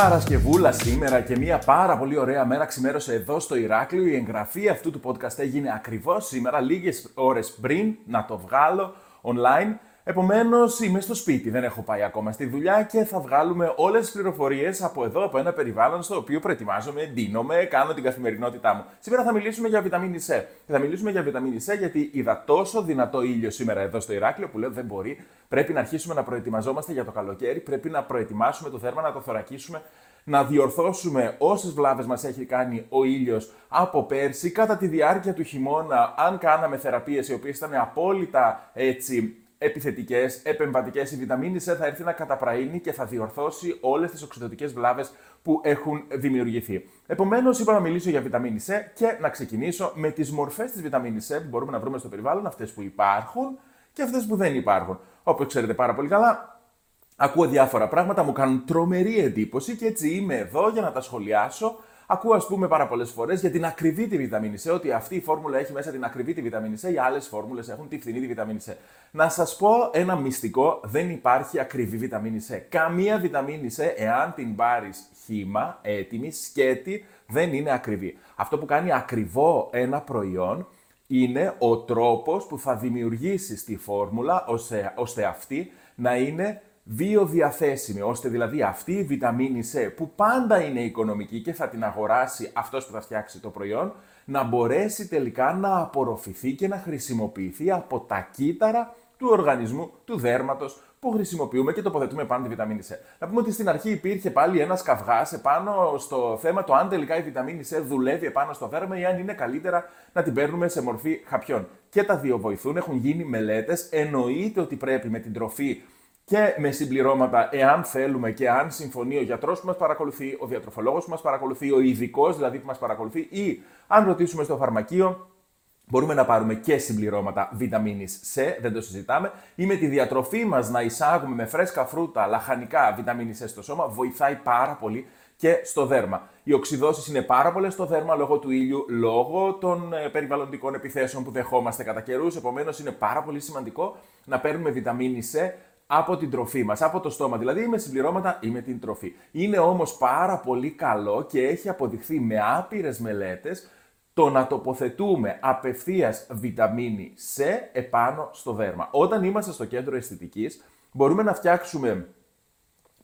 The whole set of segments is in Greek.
Παρασκευούλα σήμερα και μια πάρα πολύ ωραία μέρα ξημέρωσε εδώ στο Ηράκλειο. Η εγγραφή αυτού του podcast έγινε ακριβώς σήμερα, λίγες ώρες πριν να το βγάλω online. Επομένως, είμαι στο σπίτι, δεν έχω πάει ακόμα στη δουλειά και θα βγάλουμε όλες τις πληροφορίες από εδώ, από ένα περιβάλλον στο οποίο προετοιμάζομαι, ντύνομαι, κάνω την καθημερινότητά μου. Σήμερα θα μιλήσουμε για βιταμίνη C. Και θα μιλήσουμε για βιταμίνη C γιατί είδα τόσο δυνατό ήλιο σήμερα εδώ στο Ηράκλειο που λέω δεν μπορεί. Πρέπει να αρχίσουμε να προετοιμαζόμαστε για το καλοκαίρι, πρέπει να προετοιμάσουμε το θέρμα, να το θωρακίσουμε να διορθώσουμε όσες βλάβες μας έχει κάνει ο ήλιος από πέρσι κατά τη διάρκεια του χειμώνα, αν κάναμε θεραπείες οι οποίες ήταν απόλυτα έτσι επιθετικές, επεμβατικές, η βιταμίνη C θα έρθει να καταπραίνει και θα διορθώσει όλες τις οξυδοτικές βλάβες που έχουν δημιουργηθεί. Επομένως, είπα να μιλήσω για βιταμίνη C και να ξεκινήσω με τις μορφές της βιταμίνη C που μπορούμε να βρούμε στο περιβάλλον, αυτές που υπάρχουν και αυτές που δεν υπάρχουν. Όπως ξέρετε πάρα πολύ καλά, ακούω διάφορα πράγματα, μου κάνουν τρομερή εντύπωση και έτσι είμαι εδώ για να τα σχολιάσω Ακούω, ας πούμε, πάρα πολλές φορές για την ακριβή τη βιταμίνη C, ότι αυτή η φόρμουλα έχει μέσα την ακριβή τη βιταμίνη C, οι άλλες φόρμουλες έχουν τη φθηνή τη βιταμίνη C. Να σας πω ένα μυστικό: δεν υπάρχει ακριβή βιταμίνη C. Καμία βιταμίνη C, εάν την πάρεις χήμα, έτοιμη, σκέτη, δεν είναι ακριβή. Αυτό που κάνει ακριβό ένα προϊόν είναι ο τρόπος που θα δημιουργήσεις τη φόρμουλα ώστε αυτή να είναι βιοδιαθέσιμη, ώστε δηλαδή αυτή η βιταμίνη C που πάντα είναι οικονομική και θα την αγοράσει αυτός που θα φτιάξει το προϊόν, να μπορέσει τελικά να απορροφηθεί και να χρησιμοποιηθεί από τα κύτταρα του οργανισμού, του δέρματος που χρησιμοποιούμε και τοποθετούμε πάνω τη βιταμίνη C. Να πούμε ότι στην αρχή υπήρχε πάλι ένας καυγάς επάνω στο θέμα το αν τελικά η βιταμίνη C δουλεύει επάνω στο δέρμα ή αν είναι καλύτερα να την παίρνουμε σε μορφή χαπιών. Και τα δύο βοηθούν, έχουν γίνει μελέτες. Εννοείται ότι πρέπει με την τροφή και με συμπληρώματα, εάν θέλουμε και αν συμφωνεί ο γιατρός που μας παρακολουθεί, ο διατροφολόγος που μας παρακολουθεί, ο ειδικός δηλαδή που μας παρακολουθεί, ή αν ρωτήσουμε στο φαρμακείο, μπορούμε να πάρουμε και συμπληρώματα βιταμίνης C, δεν το συζητάμε, ή με τη διατροφή μας να εισάγουμε με φρέσκα φρούτα, λαχανικά βιταμίνη C στο σώμα, βοηθάει πάρα πολύ και στο δέρμα. Οι οξυδώσει είναι πάρα πολλές στο δέρμα λόγω του ήλιου, λόγω των ε, περιβαλλοντικών επιθέσεων που δεχόμαστε κατά καιρούς. Επομένως, είναι πάρα πολύ σημαντικό να παίρνουμε βιταμίνη C από την τροφή μας, από το στόμα, δηλαδή με συμπληρώματα ή με την τροφή. Είναι όμως πάρα πολύ καλό και έχει αποδειχθεί με άπειρες μελέτες το να τοποθετούμε απευθείας βιταμίνη C επάνω στο δέρμα. Όταν είμαστε στο κέντρο αισθητικής, μπορούμε να φτιάξουμε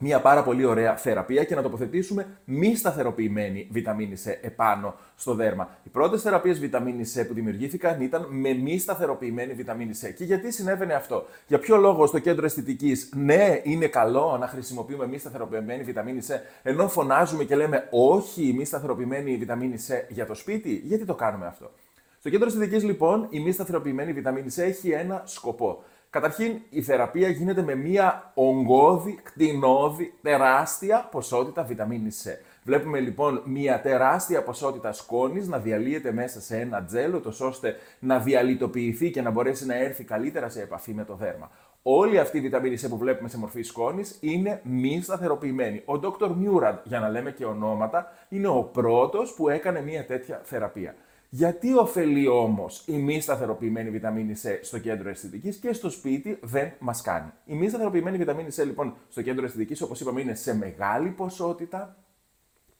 μια πάρα πολύ ωραία θεραπεία και να τοποθετήσουμε μη σταθεροποιημένη βιταμίνη C επάνω στο δέρμα. Οι πρώτες θεραπείες βιταμίνη C που δημιουργήθηκαν ήταν με μη σταθεροποιημένη βιταμίνη C. Και γιατί συνέβαινε αυτό, Για ποιο λόγο στο κέντρο αισθητικής, ναι, είναι καλό να χρησιμοποιούμε μη σταθεροποιημένη βιταμίνη C, ενώ φωνάζουμε και λέμε όχι μη σταθεροποιημένη βιταμίνη C για το σπίτι, γιατί το κάνουμε αυτό; Στο κέντρο αισθητικής, λοιπόν, η μη σταθεροποιημένη βιταμίνη C έχει ένα σκοπό. Καταρχήν, η θεραπεία γίνεται με μία ογκώδη, κτηνώδη, τεράστια ποσότητα βιταμίνης C. Βλέπουμε λοιπόν μία τεράστια ποσότητα σκόνης να διαλύεται μέσα σε ένα τζέλο, ώστε να διαλυτοποιηθεί και να μπορέσει να έρθει καλύτερα σε επαφή με το δέρμα. Όλη αυτή η βιταμίνη C που βλέπουμε σε μορφή σκόνης είναι μη σταθεροποιημένη. Ο Dr. Murad, για να λέμε και ονόματα, είναι ο πρώτος που έκανε μία τέτοια θεραπεία. Γιατί ωφελεί όμως η μη σταθεροποιημένη βιταμίνη C στο κέντρο αισθητικής και στο σπίτι δεν μας κάνει. Η μη σταθεροποιημένη βιταμίνη C λοιπόν στο κέντρο αισθητικής, όπως είπαμε, είναι σε μεγάλη ποσότητα.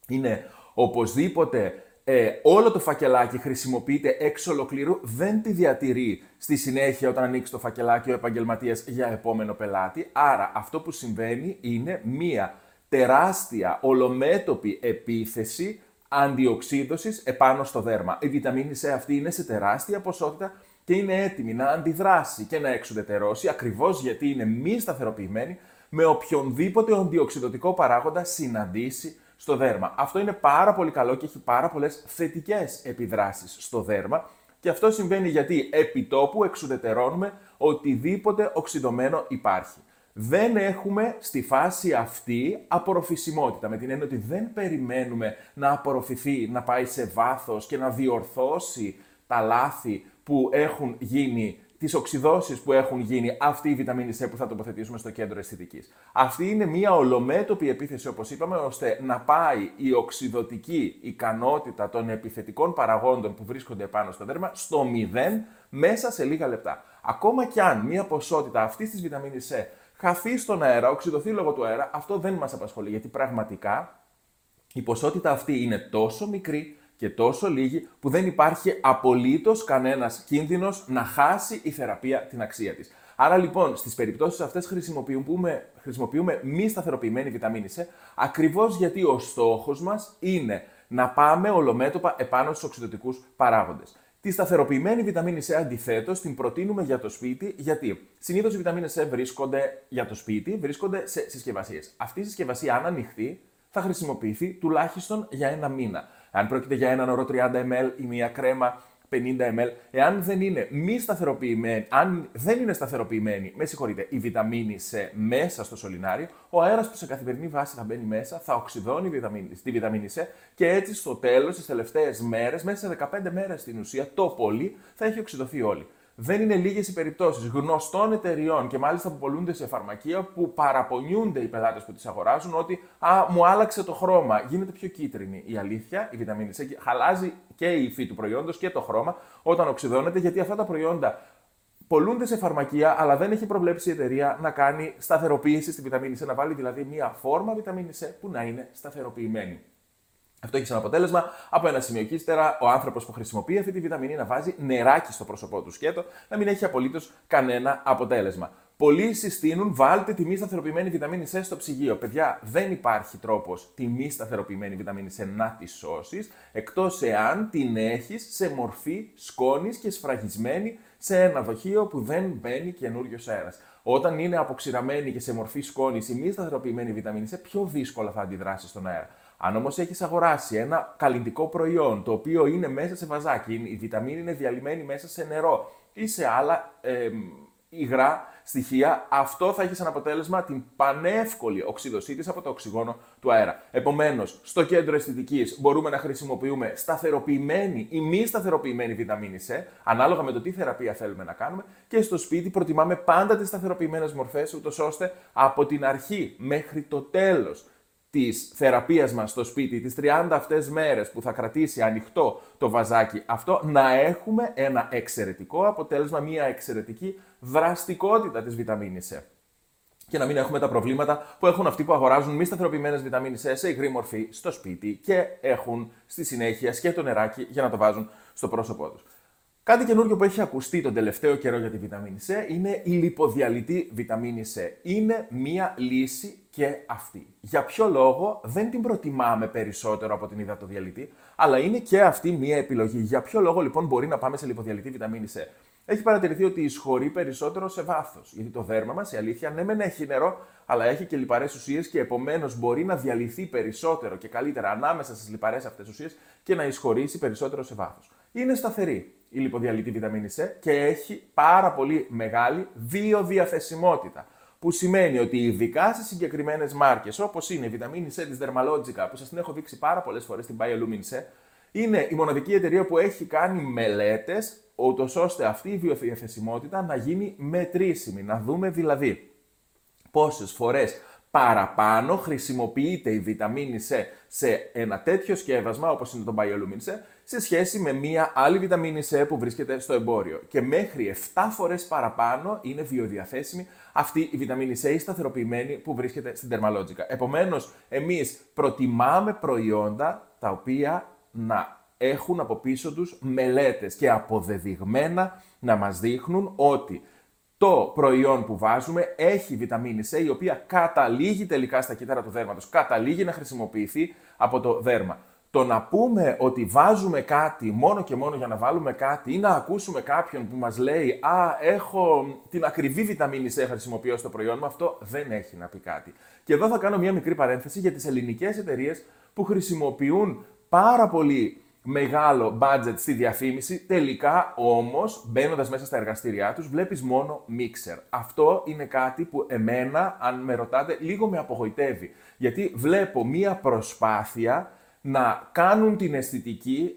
Είναι οπωσδήποτε ε, όλο το φακελάκι χρησιμοποιείται εξ ολοκλήρου, δεν τη διατηρεί στη συνέχεια όταν ανοίξει το φακελάκι ο επαγγελματίας για επόμενο πελάτη. Άρα αυτό που συμβαίνει είναι μία τεράστια ολομέτωπη επίθεση αντιοξύδωσης επάνω στο δέρμα. Η βιταμίνη C αυτή είναι σε τεράστια ποσότητα και είναι έτοιμη να αντιδράσει και να εξουδετερώσει ακριβώς γιατί είναι μη σταθεροποιημένη με οποιονδήποτε αντιοξυδοτικό παράγοντα συναντήσει στο δέρμα. Αυτό είναι πάρα πολύ καλό και έχει πάρα πολλές θετικές επιδράσεις στο δέρμα και αυτό συμβαίνει γιατί επί τόπου εξουδετερώνουμε οτιδήποτε οξυδωμένο υπάρχει δεν έχουμε στη φάση αυτή απορροφησιμότητα. Με την έννοια ότι δεν περιμένουμε να απορροφηθεί, να πάει σε βάθος και να διορθώσει τα λάθη που έχουν γίνει, τις οξυδώσεις που έχουν γίνει αυτή η βιταμίνη C που θα τοποθετήσουμε στο κέντρο αισθητικής. Αυτή είναι μια ολομέτωπη επίθεση, όπως είπαμε, ώστε να πάει η οξυδοτική ικανότητα των επιθετικών παραγόντων που βρίσκονται πάνω στο δέρμα στο μηδέν μέσα σε λίγα λεπτά. Ακόμα κι αν μια ποσότητα αυτής της βιταμίνης C χαθεί στον αέρα, οξυδωθεί λόγω του αέρα, αυτό δεν μας απασχολεί. Γιατί πραγματικά η ποσότητα αυτή είναι τόσο μικρή και τόσο λίγη που δεν υπάρχει απολύτως κανένας κίνδυνος να χάσει η θεραπεία την αξία της. Άρα λοιπόν στις περιπτώσεις αυτές χρησιμοποιούμε, χρησιμοποιούμε μη σταθεροποιημένη βιταμίνη C ακριβώς γιατί ο στόχος μας είναι να πάμε ολομέτωπα επάνω στους οξυδοτικούς παράγοντες. Τη σταθεροποιημένη βιταμίνη C αντιθέτως την προτείνουμε για το σπίτι, γιατί συνήθως οι βιταμίνες C βρίσκονται για το σπίτι, βρίσκονται σε συσκευασίες. Αυτή η συσκευασία, αν ανοιχτεί, θα χρησιμοποιηθεί τουλάχιστον για ένα μήνα. Αν πρόκειται για έναν ορό 30 ml ή μια κρέμα 50 ml, εάν δεν είναι μη σταθεροποιημένη, αν δεν είναι σταθεροποιημένη, με συγχωρείτε, η βιταμίνη C μέσα στο σωληνάριο, ο αέρας που σε καθημερινή βάση θα μπαίνει μέσα θα οξυδώνει βιταμίνη, τη βιταμίνη C και έτσι στο τέλος, στις τελευταίες μέρες, μέσα σε 15 μέρες στην ουσία, το πολύ θα έχει οξυδωθεί όλη. Δεν είναι λίγες οι περιπτώσεις γνωστών εταιριών και μάλιστα που πολλούνται σε φαρμακεία που παραπονιούνται οι πελάτες που τις αγοράζουν ότι Α, μου άλλαξε το χρώμα, γίνεται πιο κίτρινη. Η αλήθεια, η βιταμίνη C χαλάζει και η υφή του προϊόντος και το χρώμα όταν οξυδώνεται, γιατί αυτά τα προϊόντα πολλούνται σε φαρμακεία, αλλά δεν έχει προβλέψει η εταιρεία να κάνει σταθεροποίηση στη βιταμίνη C, να βάλει δηλαδή μία φόρμα βιταμίνη C που να είναι σταθεροποιημένη. Αυτό έχει σαν αποτέλεσμα από ένα σημείο και ύστερα ο άνθρωπος που χρησιμοποιεί αυτή τη βιταμίνη να βάζει νεράκι στο πρόσωπό του σκέτο, να μην έχει απολύτως κανένα αποτέλεσμα. Πολλοί συστήνουν βάλτε τη μη σταθεροποιημένη βιταμίνη C στο ψυγείο. Παιδιά, δεν υπάρχει τρόπος τη μη σταθεροποιημένη βιταμίνη C να τη σώσεις, εκτός εάν την έχεις σε μορφή σκόνης και σφραγισμένη σε ένα δοχείο που δεν μπαίνει καινούριος αέρας. Όταν είναι αποξηραμένη και σε μορφή σκόνης η μη σταθεροποιημένη βιταμίνη C, πιο δύσκολα θα αντιδράσει στον αέρα. Αν όμως έχεις αγοράσει ένα καλλιντικό προϊόν το οποίο είναι μέσα σε βαζάκι, η βιταμίνη είναι διαλυμένη μέσα σε νερό ή σε άλλα ε, υγρά στοιχεία, αυτό θα έχεις σαν αποτέλεσμα την πανεύκολη οξύδωσή της από το οξυγόνο του αέρα. Επομένως, στο κέντρο αισθητικής μπορούμε να χρησιμοποιούμε σταθεροποιημένη ή μη σταθεροποιημένη βιταμίνη C, ανάλογα με το τι θεραπεία θέλουμε να κάνουμε, και στο σπίτι προτιμάμε πάντα τις σταθεροποιημένες μορφές, ούτως ώστε από την αρχή μέχρι το τέλος Της θεραπείας μας στο σπίτι, τις 30 αυτές μέρες που θα κρατήσει ανοιχτό το βαζάκι αυτό, να έχουμε ένα εξαιρετικό αποτέλεσμα, μια εξαιρετική δραστικότητα της βιταμίνης C. Και να μην έχουμε τα προβλήματα που έχουν αυτοί που αγοράζουν μη σταθεροποιημένες βιταμίνη C σε υγρή μορφή στο σπίτι και έχουν στη συνέχεια σκέτο νεράκι για να το βάζουν στο πρόσωπό τους. Κάτι καινούργιο που έχει ακουστεί τον τελευταίο καιρό για τη βιταμίνη C είναι η λιποδιαλυτή βιταμίνη C. Είναι μία λύση και αυτή. Για ποιο λόγο δεν την προτιμάμε περισσότερο από την υδατοδιαλυτή, αλλά είναι και αυτή μία επιλογή. Για ποιο λόγο λοιπόν μπορεί να πάμε σε λιποδιαλυτή βιταμίνη C; Έχει παρατηρηθεί ότι εισχωρεί περισσότερο σε βάθος. Γιατί το δέρμα μας, η αλήθεια, ναι, μεν έχει νερό, αλλά έχει και λιπαρές ουσίες και επομένως μπορεί να διαλυθεί περισσότερο και καλύτερα ανάμεσα στις λιπαρές αυτές ουσίες και να εισχωρήσει περισσότερο σε βάθος. Είναι σταθερή η λιποδιαλυτή βιταμίνη C και έχει πάρα πολύ μεγάλη βιοδιαθεσιμότητα. Που σημαίνει ότι ειδικά σε συγκεκριμένες μάρκες, όπως είναι η βιταμίνη C της Dermalogica, που σας την έχω δείξει πάρα πολλές φορές στην Biolumin C, είναι η μοναδική εταιρεία που έχει κάνει μελέτες, ούτως ώστε αυτή η βιοδιαθεσιμότητα να γίνει μετρήσιμη. Να δούμε δηλαδή πόσες φορές παραπάνω χρησιμοποιείται η βιταμίνη C σε ένα τέτοιο σκεύασμα όπως είναι το Biolumin C σε σχέση με μία άλλη βιταμίνη C που βρίσκεται στο εμπόριο. Και μέχρι 7 φορές παραπάνω είναι βιοδιαθέσιμη αυτή η βιταμίνη C η σταθεροποιημένη που βρίσκεται στην Dermalogica. Επομένως, εμείς προτιμάμε προϊόντα τα οποία να έχουν από πίσω τους μελέτες και αποδεδειγμένα να μας δείχνουν ότι το προϊόν που βάζουμε έχει βιταμίνη C, η οποία καταλήγει τελικά στα κύτταρα του δέρματος, καταλήγει να χρησιμοποιηθεί από το δέρμα. Το να πούμε ότι βάζουμε κάτι μόνο και μόνο για να βάλουμε κάτι ή να ακούσουμε κάποιον που μας λέει «Α, έχω την ακριβή βιταμίνη C χρησιμοποιώ στο προϊόν μου», αυτό δεν έχει να πει κάτι. Και εδώ θα κάνω μια μικρή παρένθεση για τις ελληνικές εταιρείες που χρησιμοποιούν πάρα πολύ μεγάλο budget στη διαφήμιση, τελικά όμως μπαίνοντας μέσα στα εργαστήριά τους βλέπεις μόνο mixer. Αυτό είναι κάτι που εμένα, αν με ρωτάτε, λίγο με απογοητεύει. Γιατί βλέπω μία προσπάθεια να κάνουν την αισθητική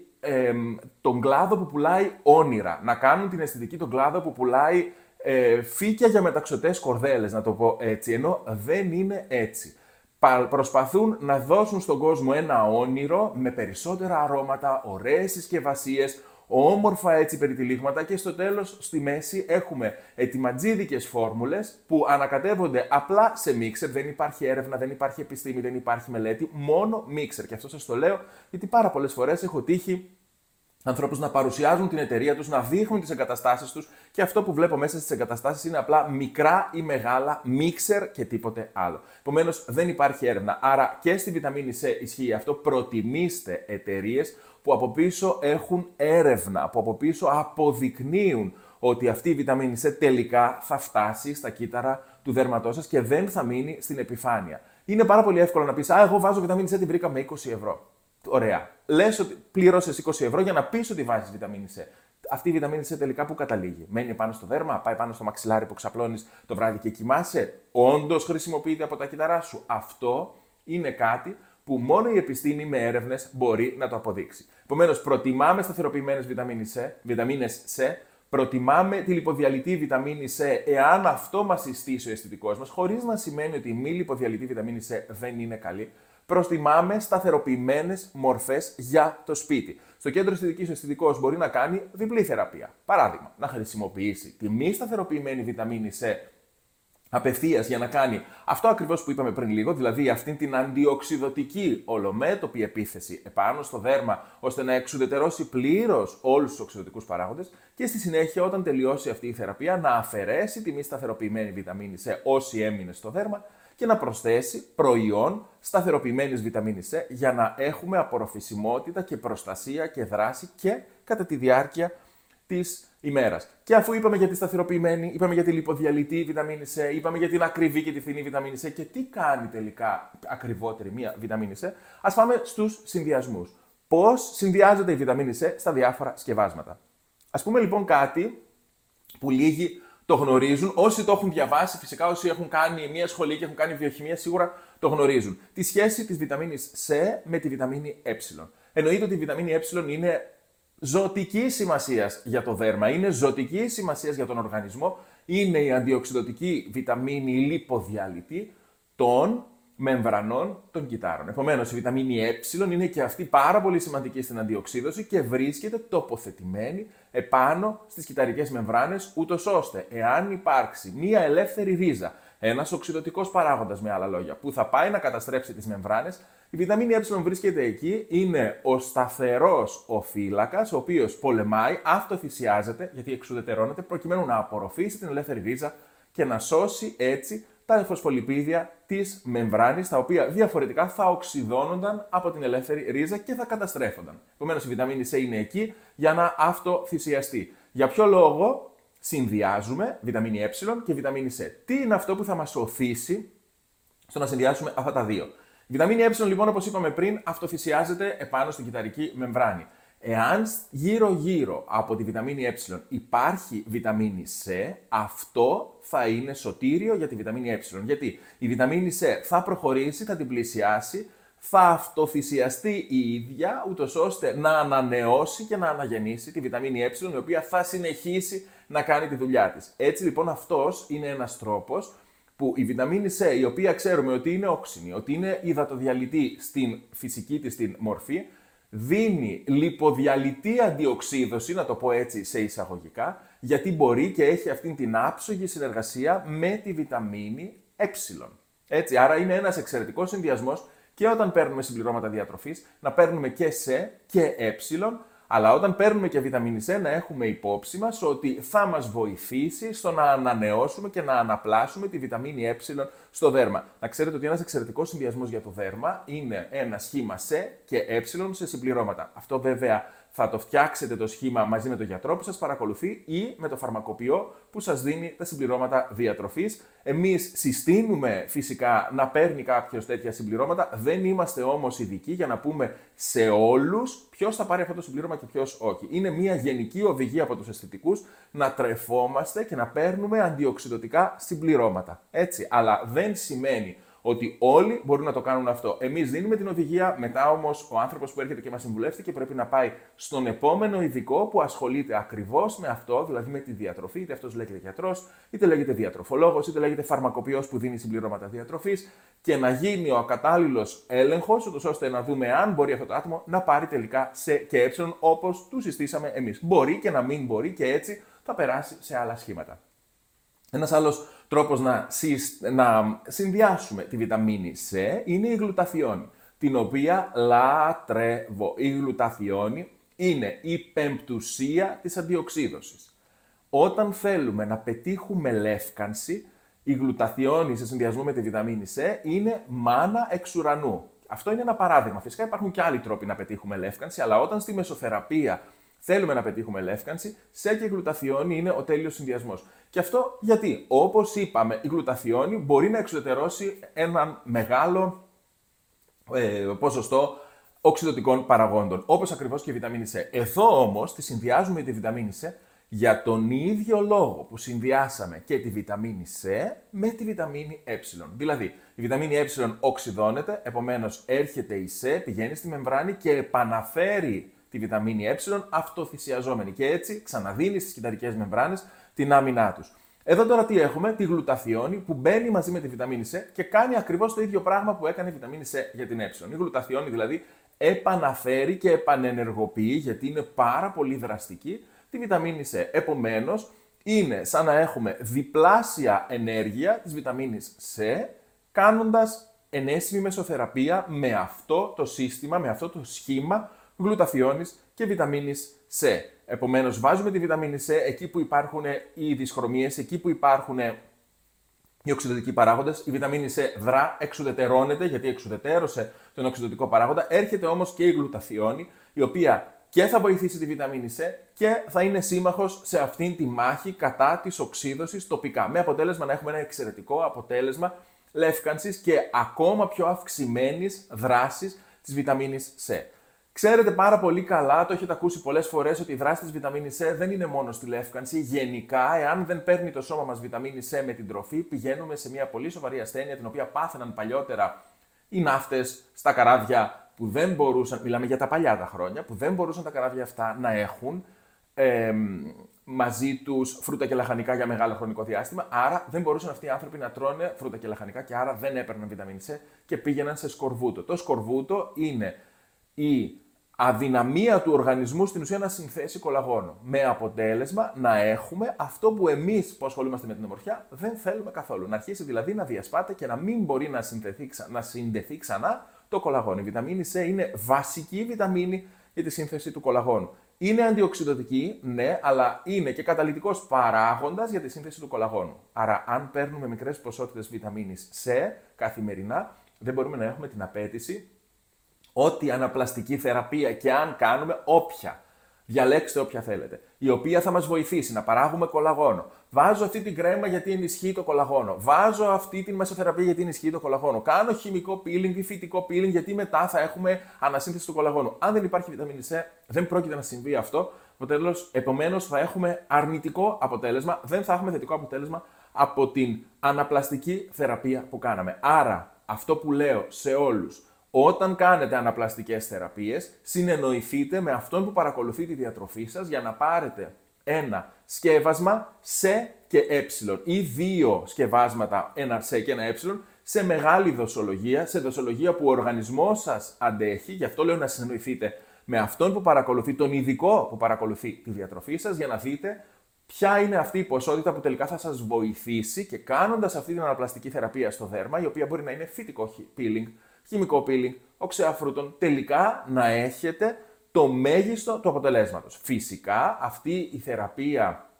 τον κλάδο που πουλάει όνειρα. Να κάνουν την αισθητική τον κλάδο που πουλάει ε, φύκια για μεταξωτές κορδέλες, να το πω έτσι. Ενώ δεν είναι έτσι προσπαθούν να δώσουν στον κόσμο ένα όνειρο με περισσότερα αρώματα, ωραίες συσκευασίες, όμορφα έτσι περιτυλίγματα και στο τέλος στη μέση έχουμε ετοιματζίδικες φόρμουλες που ανακατεύονται απλά σε μίξερ, δεν υπάρχει έρευνα, δεν υπάρχει επιστήμη, δεν υπάρχει μελέτη, μόνο μίξερ. Και αυτό σας το λέω γιατί πάρα πολλές φορές έχω τύχει ανθρώπους να παρουσιάζουν την εταιρεία τους, να δείχνουν τις εγκαταστάσεις τους και αυτό που βλέπω μέσα στις εγκαταστάσεις είναι απλά μικρά ή μεγάλα μίξερ και τίποτε άλλο. Επομένως, δεν υπάρχει έρευνα. Άρα και στη βιταμίνη C ισχύει αυτό. Προτιμήστε εταιρείες που από πίσω έχουν έρευνα, που από πίσω αποδεικνύουν ότι αυτή η βιταμίνη C τελικά θα φτάσει στα κύτταρα του δέρματός σας και δεν θα μείνει στην επιφάνεια. Είναι πάρα πολύ εύκολο να πεις: Α, εγώ βάζω βιταμίνη C, την βρήκα με 20 ευρώ. Ωραία. Λες ότι πλήρωσε 20 ευρώ για να πεις ότι βάζεις βιταμίνη C. Αυτή η βιταμίνη C τελικά που καταλήγει; Μένει πάνω στο δέρμα, πάει πάνω στο μαξιλάρι που ξαπλώνεις το βράδυ και κοιμάσαι; Όντως χρησιμοποιείται από τα κύτταρά σου; Αυτό είναι κάτι που μόνο η επιστήμη με έρευνες μπορεί να το αποδείξει. Επομένως, προτιμάμε σταθεροποιημένες βιταμίνες C, προτιμάμε τη λιποδιαλυτή βιταμίνη C εάν αυτό μας συστήσει ο αισθητικός μας, χωρίς να σημαίνει ότι η μη λιποδιαλυτή βιταμίνη C δεν είναι καλή προστιμάμε σταθεροποιημένες μορφές για το σπίτι. Στο κέντρο αισθητικής ο αισθητικός μπορεί να κάνει διπλή θεραπεία. Παράδειγμα, να χρησιμοποιήσει τη μη σταθεροποιημένη βιταμίνη C απευθείας για να κάνει αυτό ακριβώς που είπαμε πριν λίγο, δηλαδή αυτή την αντιοξυδοτική ολομέτωπη επίθεση επάνω στο δέρμα, ώστε να εξουδετερώσει πλήρως όλους τους οξυδοτικούς παράγοντες και στη συνέχεια, όταν τελειώσει αυτή η θεραπεία, να αφαιρέσει τη μη σταθεροποιημένη βιταμίνη C όσοι έμεινε στο δέρμα και να προσθέσει προϊόν σταθεροποιημένης βιταμίνης C για να έχουμε απορροφησιμότητα και προστασία και δράση και κατά τη διάρκεια της ημέρας. Και αφού είπαμε για τη σταθεροποιημένη, είπαμε για τη λιποδιαλυτή βιταμίνη C, είπαμε για την ακριβή και τη φθηνή βιταμίνη C και τι κάνει τελικά ακριβότερη μία βιταμίνη C, ας πάμε στους συνδυασμούς. Πώς συνδυάζεται η βιταμίνη C στα διάφορα σκευάσματα. Ας πούμε λοιπόν κάτι που λύγει το γνωρίζουν. Όσοι το έχουν διαβάσει, φυσικά όσοι έχουν κάνει μια σχολή και έχουν κάνει βιοχημία, σίγουρα το γνωρίζουν. Τη σχέση της βιταμίνης C με τη βιταμίνη Ε. Εννοείται ότι η βιταμίνη Ε είναι ζωτική σημασίας για το δέρμα, είναι ζωτική σημασίας για τον οργανισμό. Είναι η αντιοξυδοτική βιταμίνη λιποδιαλυτή των μεμβρανών των κυτάρων. Επομένως, η βιταμίνη Ε είναι και αυτή πάρα πολύ σημαντική στην αντιοξύδωση και βρίσκεται τοποθετημένη επάνω στις κυταρικές μεμβράνες, ούτως ώστε εάν υπάρξει μία ελεύθερη ρίζα, ένας οξυδοτικός παράγοντας με άλλα λόγια, που θα πάει να καταστρέψει τις μεμβράνες, η βιταμίνη Ε βρίσκεται εκεί, είναι ο σταθερός ο φύλακας, ο οποίος πολεμάει, αυτοθυσιάζεται, γιατί εξουδετερώνεται, προκειμένου να απορροφήσει την ελεύθερη ρίζα και να σώσει έτσι τα φωσφολιπίδια της μεμβράνης, τα οποία διαφορετικά θα οξυδώνονταν από την ελεύθερη ρίζα και θα καταστρέφονταν. Επομένως, η βιταμίνη C είναι εκεί για να αυτοθυσιαστεί. Για ποιο λόγο συνδυάζουμε βιταμίνη Ε και βιταμίνη C. Τι είναι αυτό που θα μας οθήσει στο να συνδυάσουμε αυτά τα δύο; Η βιταμίνη Ε, λοιπόν, όπως είπαμε πριν, αυτοθυσιάζεται επάνω στην κυταρική μεμβράνη. Εάν γύρω-γύρω από τη βιταμίνη Ε υπάρχει βιταμίνη C, αυτό θα είναι σωτήριο για τη βιταμίνη Ε. Γιατί η βιταμίνη C θα προχωρήσει, θα την πλησιάσει, θα αυτοθυσιαστεί η ίδια, ούτως ώστε να ανανεώσει και να αναγεννήσει τη βιταμίνη Ε, η οποία θα συνεχίσει να κάνει τη δουλειά της. Έτσι λοιπόν αυτός είναι ένας τρόπος που η βιταμίνη C, η οποία ξέρουμε ότι είναι όξινη, ότι είναι υδατοδιαλυτή στην φυσική της την μορφή, δίνει λιποδιαλυτή αντιοξίδωση, να το πω έτσι σε εισαγωγικά, γιατί μπορεί και έχει αυτή την άψογη συνεργασία με τη βιταμίνη ε. Έτσι, άρα είναι ένας εξαιρετικός συνδυασμός και όταν παίρνουμε συμπληρώματα διατροφής, να παίρνουμε και σε και ε, αλλά όταν παίρνουμε και βιταμίνη C να έχουμε υπόψη μας ότι θα μας βοηθήσει στο να ανανεώσουμε και να αναπλάσουμε τη βιταμίνη ε στο δέρμα. Να ξέρετε ότι ένας εξαιρετικός συνδυασμός για το δέρμα είναι ένα σχήμα C και ε σε συμπληρώματα. Αυτό βέβαια θα το φτιάξετε το σχήμα μαζί με τον γιατρό που σας παρακολουθεί ή με το φαρμακοποιό που σας δίνει τα συμπληρώματα διατροφής. Εμείς συστήνουμε φυσικά να παίρνει κάποιος τέτοια συμπληρώματα, δεν είμαστε όμως ειδικοί για να πούμε σε όλους ποιος θα πάρει αυτό το συμπλήρωμα και ποιος όχι. Είναι μια γενική οδηγία από τους αισθητικούς να τρεφόμαστε και να παίρνουμε αντιοξυδοτικά συμπληρώματα. Έτσι, αλλά δεν σημαίνει Ότι όλοι μπορούν να το κάνουν αυτό. Εμείς δίνουμε την οδηγία, μετά όμως ο άνθρωπος που έρχεται και μας συμβουλεύτηκε πρέπει να πάει στον επόμενο ειδικό που ασχολείται ακριβώς με αυτό, δηλαδή με τη διατροφή, είτε αυτός λέγεται γιατρός, είτε λέγεται διατροφολόγος, είτε λέγεται φαρμακοποιός που δίνει συμπληρώματα διατροφής και να γίνει ο ακατάλληλο έλεγχος, ώστε να δούμε αν μπορεί αυτό το άτομο να πάρει τελικά σε και ε όπως του συστήσαμε εμείς. Μπορεί και να μην μπορεί και έτσι θα περάσει σε άλλα σχήματα. Ένας άλλος τρόπος να, να συνδυάσουμε τη βιταμίνη C είναι η γλουταθιόνη, την οποία λατρεύω. Η γλουταθιόνη είναι η πεμπτουσία της αντιοξίδωσης. Όταν θέλουμε να πετύχουμε λεύκανση, η γλουταθιόνη σε συνδυασμό με τη βιταμίνη C είναι μάνα εξ ουρανού. Αυτό είναι ένα παράδειγμα. Φυσικά υπάρχουν και άλλοι τρόποι να πετύχουμε λεύκανση, αλλά όταν στη μεσοθεραπεία θέλουμε να πετύχουμε λεύκανση, σε και γλουταθιόνη είναι ο τέλειος συνδυασμός. Και αυτό γιατί, όπως είπαμε, η γλουταθιόνη μπορεί να εξουδετερώσει έναν μεγάλο ε, ποσοστό οξυδοτικών παραγόντων, όπως ακριβώς και η βιταμίνη C. Εδώ όμως τη συνδυάζουμε τη βιταμίνη C για τον ίδιο λόγο που συνδυάσαμε και τη βιταμίνη C με τη βιταμίνη ε. Δηλαδή, η βιταμίνη ε οξυδώνεται, επομένως έρχεται η C, πηγαίνει στη μεμβράνη και επαναφέρει τη βιταμίνη ε αυτοθυσιαζόμενη και έτσι ξαναδίνει στις κυταρικές μεμβράνες την άμυνά τους. Εδώ τώρα τι έχουμε, τη γλουταθιόνη που μπαίνει μαζί με τη βιταμίνη C και κάνει ακριβώς το ίδιο πράγμα που έκανε η βιταμίνη C για την ε. Η γλουταθιόνη δηλαδή επαναφέρει και επανενεργοποιεί γιατί είναι πάρα πολύ δραστική τη βιταμίνη C. Επομένως, είναι σαν να έχουμε διπλάσια ενέργεια της βιταμίνης C κάνοντας ενέσιμη μεσοθεραπεία με αυτό το σύστημα, με αυτό το σχήμα γλουταθιόνης και βιταμίνης C. Επομένως, βάζουμε τη βιταμίνη C εκεί που υπάρχουν οι δυσχρωμίες, εκεί που υπάρχουν οι οξυδοτικοί παράγοντες. Η βιταμίνη C δρά, εξουδετερώνεται γιατί εξουδετερώσε τον οξυδοτικό παράγοντα. Έρχεται όμως και η γλουταθιόνη, η οποία και θα βοηθήσει τη βιταμίνη C και θα είναι σύμμαχος σε αυτήν τη μάχη κατά της οξύδωσης τοπικά. Με αποτέλεσμα να έχουμε ένα εξαιρετικό αποτέλεσμα λεύκανσης και ακόμα πιο αυξημένης δράσης της βιταμίνης C. Ξέρετε πάρα πολύ καλά, το έχετε ακούσει πολλές φορές, ότι η δράση της βιταμίνης C δεν είναι μόνο στη λεύκανση. Γενικά, εάν δεν παίρνει το σώμα μας βιταμίνη C με την τροφή, πηγαίνουμε σε μια πολύ σοβαρή ασθένεια, την οποία πάθαιναν παλιότερα οι ναύτες στα καράβια που δεν μπορούσαν, μιλάμε για τα παλιά τα χρόνια, που δεν μπορούσαν τα καράβια αυτά να έχουν ε, μαζί τους φρούτα και λαχανικά για μεγάλο χρονικό διάστημα. Άρα δεν μπορούσαν αυτοί οι άνθρωποι να τρώνε φρούτα και λαχανικά και άρα δεν έπαιρναν βιταμίνη C και πήγαιναν σε σκορβούτο. Το σκορβούτο είναι η αδυναμία του οργανισμού στην ουσία να συνθέσει κολαγόνο. Με αποτέλεσμα να έχουμε αυτό που εμείς που ασχολούμαστε με την ομορφιά δεν θέλουμε καθόλου. Να αρχίσει δηλαδή να διασπάται και να μην μπορεί να, συνδεθεί, να συνδεθεί ξανά το κολαγόνο. Η βιταμίνη C είναι βασική βιταμίνη για τη σύνθεση του κολαγόνου. Είναι αντιοξυδοτική, ναι, αλλά είναι και καταλητικός παράγοντας για τη σύνθεση του κολαγόνου. Άρα, αν παίρνουμε μικρές ποσότητες βιταμίνης C καθημερινά, δεν μπορούμε να έχουμε την απέτηση ό,τι αναπλαστική θεραπεία και αν κάνουμε, όποια. Διαλέξτε όποια θέλετε. Η οποία θα μας βοηθήσει να παράγουμε κολαγόνο. Βάζω αυτή την κρέμα γιατί ενισχύει το κολαγόνο. Βάζω αυτή την μεσοθεραπεία γιατί ενισχύει το κολαγόνο. Κάνω χημικό peeling ή φυτικό peeling γιατί μετά θα έχουμε ανασύνθεση του κολαγόνου. Αν δεν υπάρχει βιταμίνη C, δεν πρόκειται να συμβεί αυτό. Επομένως, θα έχουμε αρνητικό αποτέλεσμα, δεν θα έχουμε θετικό αποτέλεσμα από την αναπλαστική θεραπεία που κάναμε. Άρα, αυτό που λέω σε όλους όταν κάνετε αναπλαστικές θεραπείες, συνεννοηθείτε με αυτόν που παρακολουθεί τη διατροφή σας για να πάρετε ένα σκεύασμα σε και ε ή δύο σκευάσματα, ένα σε και ένα ε, σε μεγάλη δοσολογία, σε δοσολογία που ο οργανισμός σας αντέχει, γι' αυτό λέω να συνεννοηθείτε με αυτόν που παρακολουθεί, τον ειδικό που παρακολουθεί τη διατροφή σας, για να δείτε ποια είναι αυτή η ποσότητα που τελικά θα σας βοηθήσει και κάνοντας αυτή την αναπλαστική θεραπεία στο δέρμα, η οποία μπορεί να είναι φυτικό peeling, χημικό peeling, οξέα φρούτων, τελικά να έχετε το μέγιστο του αποτελέσματος. Φυσικά αυτή η θεραπεία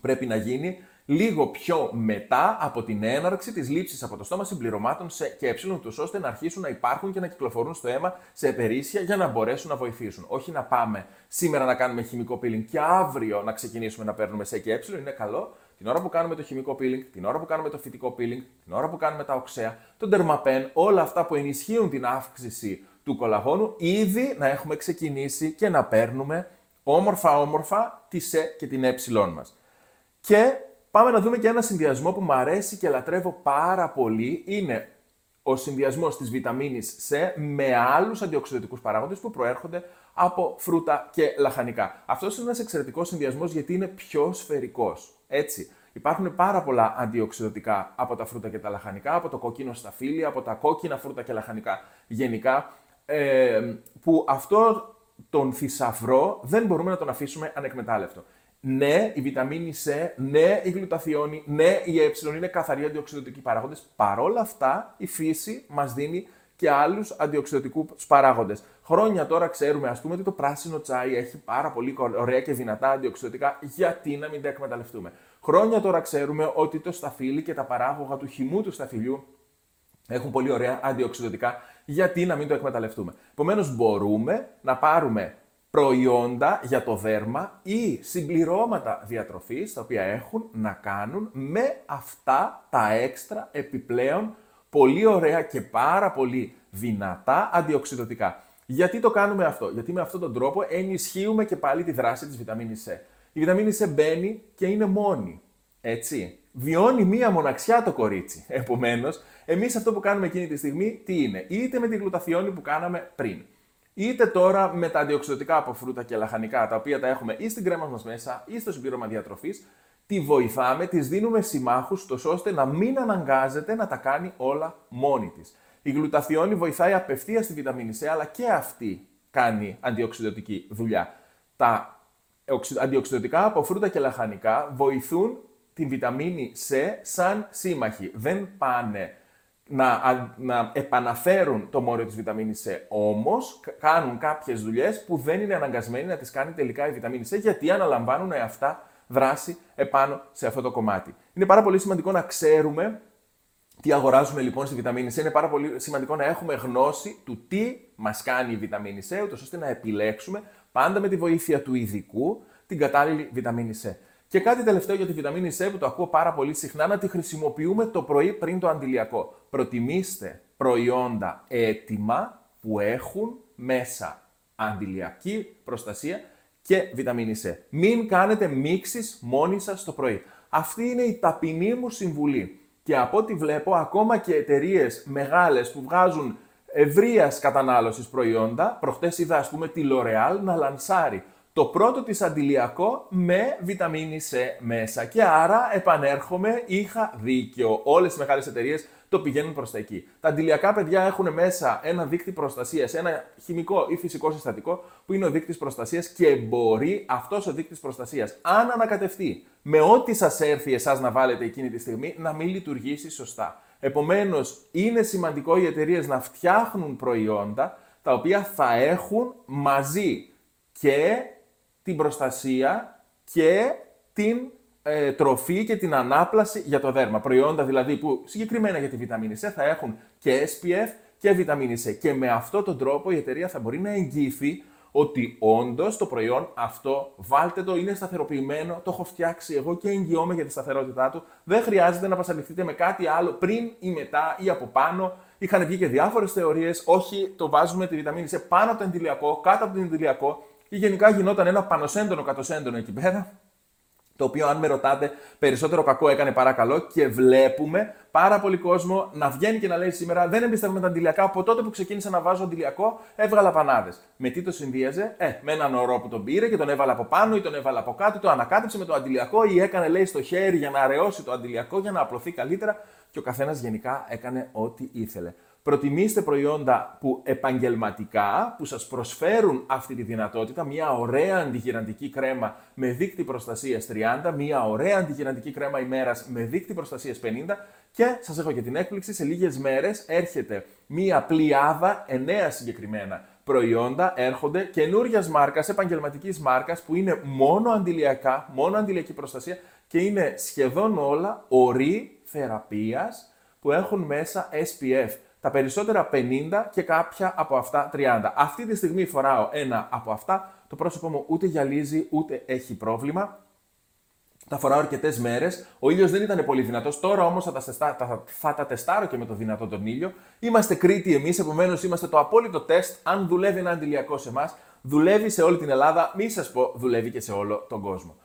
πρέπει να γίνει λίγο πιο μετά από την έναρξη της λήψης από το στόμα συμπληρωμάτων σε και ε, ώστε να αρχίσουν να υπάρχουν και να κυκλοφορούν στο αίμα σε επερίσια για να μπορέσουν να βοηθήσουν. Όχι να πάμε σήμερα να κάνουμε χημικό peeling και αύριο να ξεκινήσουμε να παίρνουμε σε και ε, είναι καλό την ώρα που κάνουμε το χημικό peeling, την ώρα που κάνουμε το φυτικό peeling, την ώρα που κάνουμε τα οξέα, το dermapen, όλα αυτά που ενισχύουν την αύξηση του κολαγόνου, ήδη να έχουμε ξεκινήσει και να παίρνουμε όμορφα-όμορφα τη σε και την ε μας. Και πάμε να δούμε και ένα συνδυασμό που μου αρέσει και λατρεύω πάρα πολύ. Είναι ο συνδυασμός της βιταμίνης C με άλλους αντιοξυδοτικού παράγοντες που προέρχονται από φρούτα και λαχανικά. Αυτός είναι ένας εξαιρετικός συνδυασμός γιατί είναι πιο σφαιρικός. Έτσι. Υπάρχουν πάρα πολλά αντιοξυδοτικά από τα φρούτα και τα λαχανικά, από το κόκκινο σταφύλι, από τα κόκκινα φρούτα και λαχανικά γενικά, ε, που αυτό τον θησαυρό δεν μπορούμε να τον αφήσουμε ανεκμετάλλευτο. Ναι, η βιταμίνη C, ναι, η γλουταθιόνη, ναι, η ε είναι καθαροί αντιοξυδοτικοί παράγοντες. Παρόλα αυτά, η φύση μας δίνει και άλλους αντιοξυδοτικού παράγοντε. Χρόνια τώρα ξέρουμε, ας πούμε, ότι το πράσινο τσάι έχει πάρα πολύ ωραία και δυνατά αντιοξυδοτικά. Γιατί να μην τα εκμεταλλευτούμε; Χρόνια τώρα ξέρουμε ότι το σταφύλι και τα παράγωγα του χυμού του σταφυλιού έχουν πολύ ωραία αντιοξυδοτικά. Γιατί να μην το εκμεταλλευτούμε; Επομένως, μπορούμε να πάρουμε προϊόντα για το δέρμα ή συμπληρώματα διατροφής τα οποία έχουν να κάνουν με αυτά τα έξτρα επιπλέον πολύ ωραία και πάρα πολύ δυνατά αντιοξυδοτικά. Γιατί το κάνουμε αυτό, Γιατί με αυτόν τον τρόπο ενισχύουμε και πάλι τη δράση της βιταμίνης C. Η βιταμίνη C μπαίνει και είναι μόνη. Έτσι. Βιώνει μία μοναξιά το κορίτσι. Επομένως, εμείς αυτό που κάνουμε εκείνη τη στιγμή τι είναι, είτε με τη γλουταθιόνη που κάναμε πριν, είτε τώρα με τα αντιοξυδοτικά από φρούτα και λαχανικά, τα οποία τα έχουμε ή στην κρέμα μας μέσα ή στο συμπλήρωμα διατροφής, τη βοηθάμε, της δίνουμε συμμάχους, ώστε να μην αναγκάζεται να τα κάνει όλα μόνη της. Η γλουταθιόνη βοηθάει απευθείας στη βιταμίνη C, αλλά και αυτή κάνει αντιοξυδοτική δουλειά. Τα αντιοξυδοτικά από φρούτα και λαχανικά βοηθούν την βιταμίνη C σαν σύμμαχοι. Δεν πάνε να, να επαναφέρουν το μόριο της βιταμίνης C, όμως κάνουν κάποιες δουλειές που δεν είναι αναγκασμένοι να τις κάνει τελικά η βιταμίνη C, γιατί αναλαμβάνουν αυτά δράση επάνω σε αυτό το κομμάτι. Είναι πάρα πολύ σημαντικό να ξέρουμε τι αγοράζουμε λοιπόν στη βιταμίνη C. Είναι πάρα πολύ σημαντικό να έχουμε γνώση του τι μας κάνει η βιταμίνη C, ούτως ώστε να επιλέξουμε πάντα με τη βοήθεια του ειδικού την κατάλληλη βιταμίνη C. Και κάτι τελευταίο για τη βιταμίνη C που το ακούω πάρα πολύ συχνά, να τη χρησιμοποιούμε το πρωί πριν το αντιλιακό. Προτιμήστε προϊόντα έτοιμα που έχουν μέσα αντιλιακή προστασία και βιταμίνη C. Μην κάνετε μίξεις μόνοι σας το πρωί. Αυτή είναι η ταπεινή μου συμβουλή. Και από ό,τι βλέπω, ακόμα και εταιρείες μεγάλες που βγάζουν ευρείας κατανάλωσης προϊόντα, προχτές είδα, ας πούμε, τη L'Oreal να λανσάρει το πρώτο της αντιλιακό με βιταμίνη C μέσα. Και άρα επανέρχομαι, είχα δίκιο. Όλες οι μεγάλες εταιρείες το πηγαίνουν προς τα εκεί. Τα αντιλιακά παιδιά έχουν μέσα ένα δείκτη προστασίας, ένα χημικό ή φυσικό συστατικό που είναι ο δείκτης προστασίας και μπορεί αυτός ο δείκτης προστασίας, αν ανακατευτεί με ό,τι σας έρθει εσάς να βάλετε εκείνη τη στιγμή, να μην λειτουργήσει σωστά. Επομένως, είναι σημαντικό οι εταιρείες να φτιάχνουν προϊόντα τα οποία θα έχουν μαζί και την προστασία και την ε, τροφή και την ανάπλαση για το δέρμα. Προϊόντα δηλαδή που συγκεκριμένα για τη βιταμίνη C θα έχουν και SPF και βιταμίνη C. Και με αυτόν τον τρόπο η εταιρεία θα μπορεί να εγγύθει ότι όντως το προϊόν αυτό, βάλτε το, είναι σταθεροποιημένο, το έχω φτιάξει εγώ και εγγυώμαι για τη σταθερότητά του. Δεν χρειάζεται να πασαληφθείτε με κάτι άλλο πριν ή μετά ή από πάνω. Είχαν βγει και διάφορες θεωρίες. Όχι, το βάζουμε τη βιταμίνη C πάνω από το εντυλιακό, κάτω από το εντυλιακό ή γενικά γινόταν ένα πανοσέντονο κατοσέντονο εκεί πέρα, το οποίο αν με ρωτάτε περισσότερο κακό έκανε παρά καλό και βλέπουμε πάρα πολύ κόσμο να βγαίνει και να λέει σήμερα δεν εμπιστεύομαι τα αντιλιακά. Από τότε που ξεκίνησα να βάζω αντιλιακό, έβγαλα πανάδες. Με τι το συνδύαζε, ε, με έναν ορό που τον πήρε και τον έβαλε από πάνω ή τον έβαλε από κάτω, το ανακάτεψε με το αντιλιακό ή έκανε λέει στο χέρι για να αραιώσει το αντιλιακό για να απλωθεί καλύτερα και ο καθένας γενικά έκανε ό,τι ήθελε. Προτιμήστε προϊόντα που επαγγελματικά, που σας προσφέρουν αυτή τη δυνατότητα, μια ωραία αντιγυραντική κρέμα με δίκτυ προστασίας 30, μια ωραία αντιγυραντική κρέμα ημέρας με δίκτυ προστασίας 50 και σας έχω και την έκπληξη, σε λίγες μέρες έρχεται μια πλειάδα, εννέα συγκεκριμένα προϊόντα έρχονται καινούργια μάρκας, επαγγελματικής μάρκας που είναι μόνο αντιλιακά, μόνο αντιλιακή προστασία και είναι σχεδόν όλα ορί θεραπείας που έχουν μέσα SPF τα περισσότερα 50 και κάποια από αυτά 30. Αυτή τη στιγμή φοράω ένα από αυτά, το πρόσωπό μου ούτε γυαλίζει ούτε έχει πρόβλημα. Τα φοράω αρκετές μέρες. Ο ήλιος δεν ήταν πολύ δυνατός. Τώρα όμως θα, θα, θα, τα τεστάρω και με το δυνατό τον ήλιο. Είμαστε Κρήτη εμείς, επομένως είμαστε το απόλυτο τεστ. Αν δουλεύει ένα αντιλιακό σε εμάς, δουλεύει σε όλη την Ελλάδα. Μη σας πω, δουλεύει και σε όλο τον κόσμο.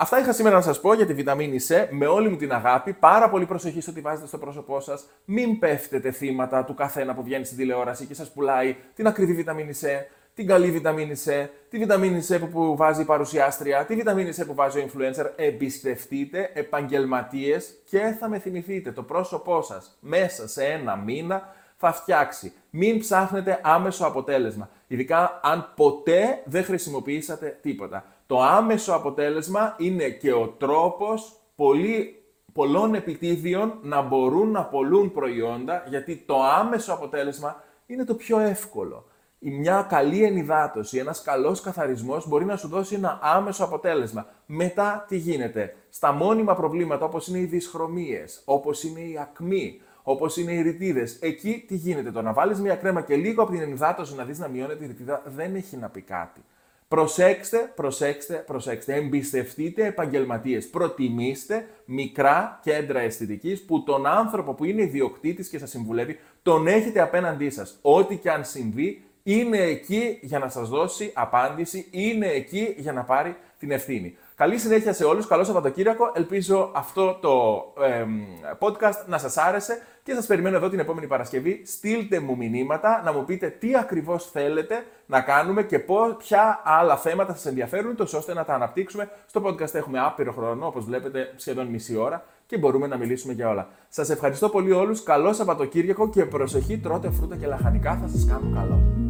Αυτά είχα σήμερα να σας πω για τη βιταμίνη C με όλη μου την αγάπη. Πάρα πολύ προσοχή στο τι βάζετε στο πρόσωπό σας. Μην πέφτετε θύματα του καθένα που βγαίνει στην τηλεόραση και σας πουλάει την ακριβή βιταμίνη C, την καλή βιταμίνη C, τη βιταμίνη C που βάζει η παρουσιάστρια, τη βιταμίνη C που βάζει ο influencer. Εμπιστευτείτε επαγγελματίες και θα με θυμηθείτε. Το πρόσωπό σας μέσα σε ένα μήνα θα φτιάξει. Μην ψάχνετε άμεσο αποτέλεσμα. Ειδικά αν ποτέ δεν χρησιμοποιήσατε τίποτα. Το άμεσο αποτέλεσμα είναι και ο τρόπος πολύ, πολλών επιτίδιων να μπορούν να πολλούν προϊόντα, γιατί το άμεσο αποτέλεσμα είναι το πιο εύκολο. Η μια καλή ενυδάτωση, ένας καλός καθαρισμός μπορεί να σου δώσει ένα άμεσο αποτέλεσμα. Μετά τι γίνεται; Στα μόνιμα προβλήματα όπως είναι οι δυσχρωμίες, όπως είναι η ακμή, όπως είναι οι ρητίδες. Εκεί τι γίνεται; Το να βάλεις μια κρέμα και λίγο από την ενυδάτωση να δεις να μειώνεται η ρητίδα δεν έχει να πει κάτι. Προσέξτε, προσέξτε, προσέξτε. Εμπιστευτείτε επαγγελματίες. Προτιμήστε μικρά κέντρα αισθητικής που τον άνθρωπο που είναι ιδιοκτήτης και σας συμβουλεύει τον έχετε απέναντί σας. Ό,τι και αν συμβεί, είναι εκεί για να σας δώσει απάντηση, είναι εκεί για να πάρει την ευθύνη. Καλή συνέχεια σε όλους, καλό Σαββατοκύριακο. Ελπίζω αυτό το podcast να σας άρεσε και σας περιμένω εδώ την επόμενη Παρασκευή. Στείλτε μου μηνύματα να μου πείτε τι ακριβώς θέλετε να κάνουμε και πώς, ποια άλλα θέματα σας ενδιαφέρουν, τόσο ώστε να τα αναπτύξουμε. Στο podcast έχουμε άπειρο χρόνο, όπως βλέπετε σχεδόν μισή ώρα και μπορούμε να μιλήσουμε για όλα. Σας ευχαριστώ πολύ όλους, καλό Σαββατοκύριακο και προσοχή τρώτε φρούτα και λαχανικά, θα σας κάνουν καλό.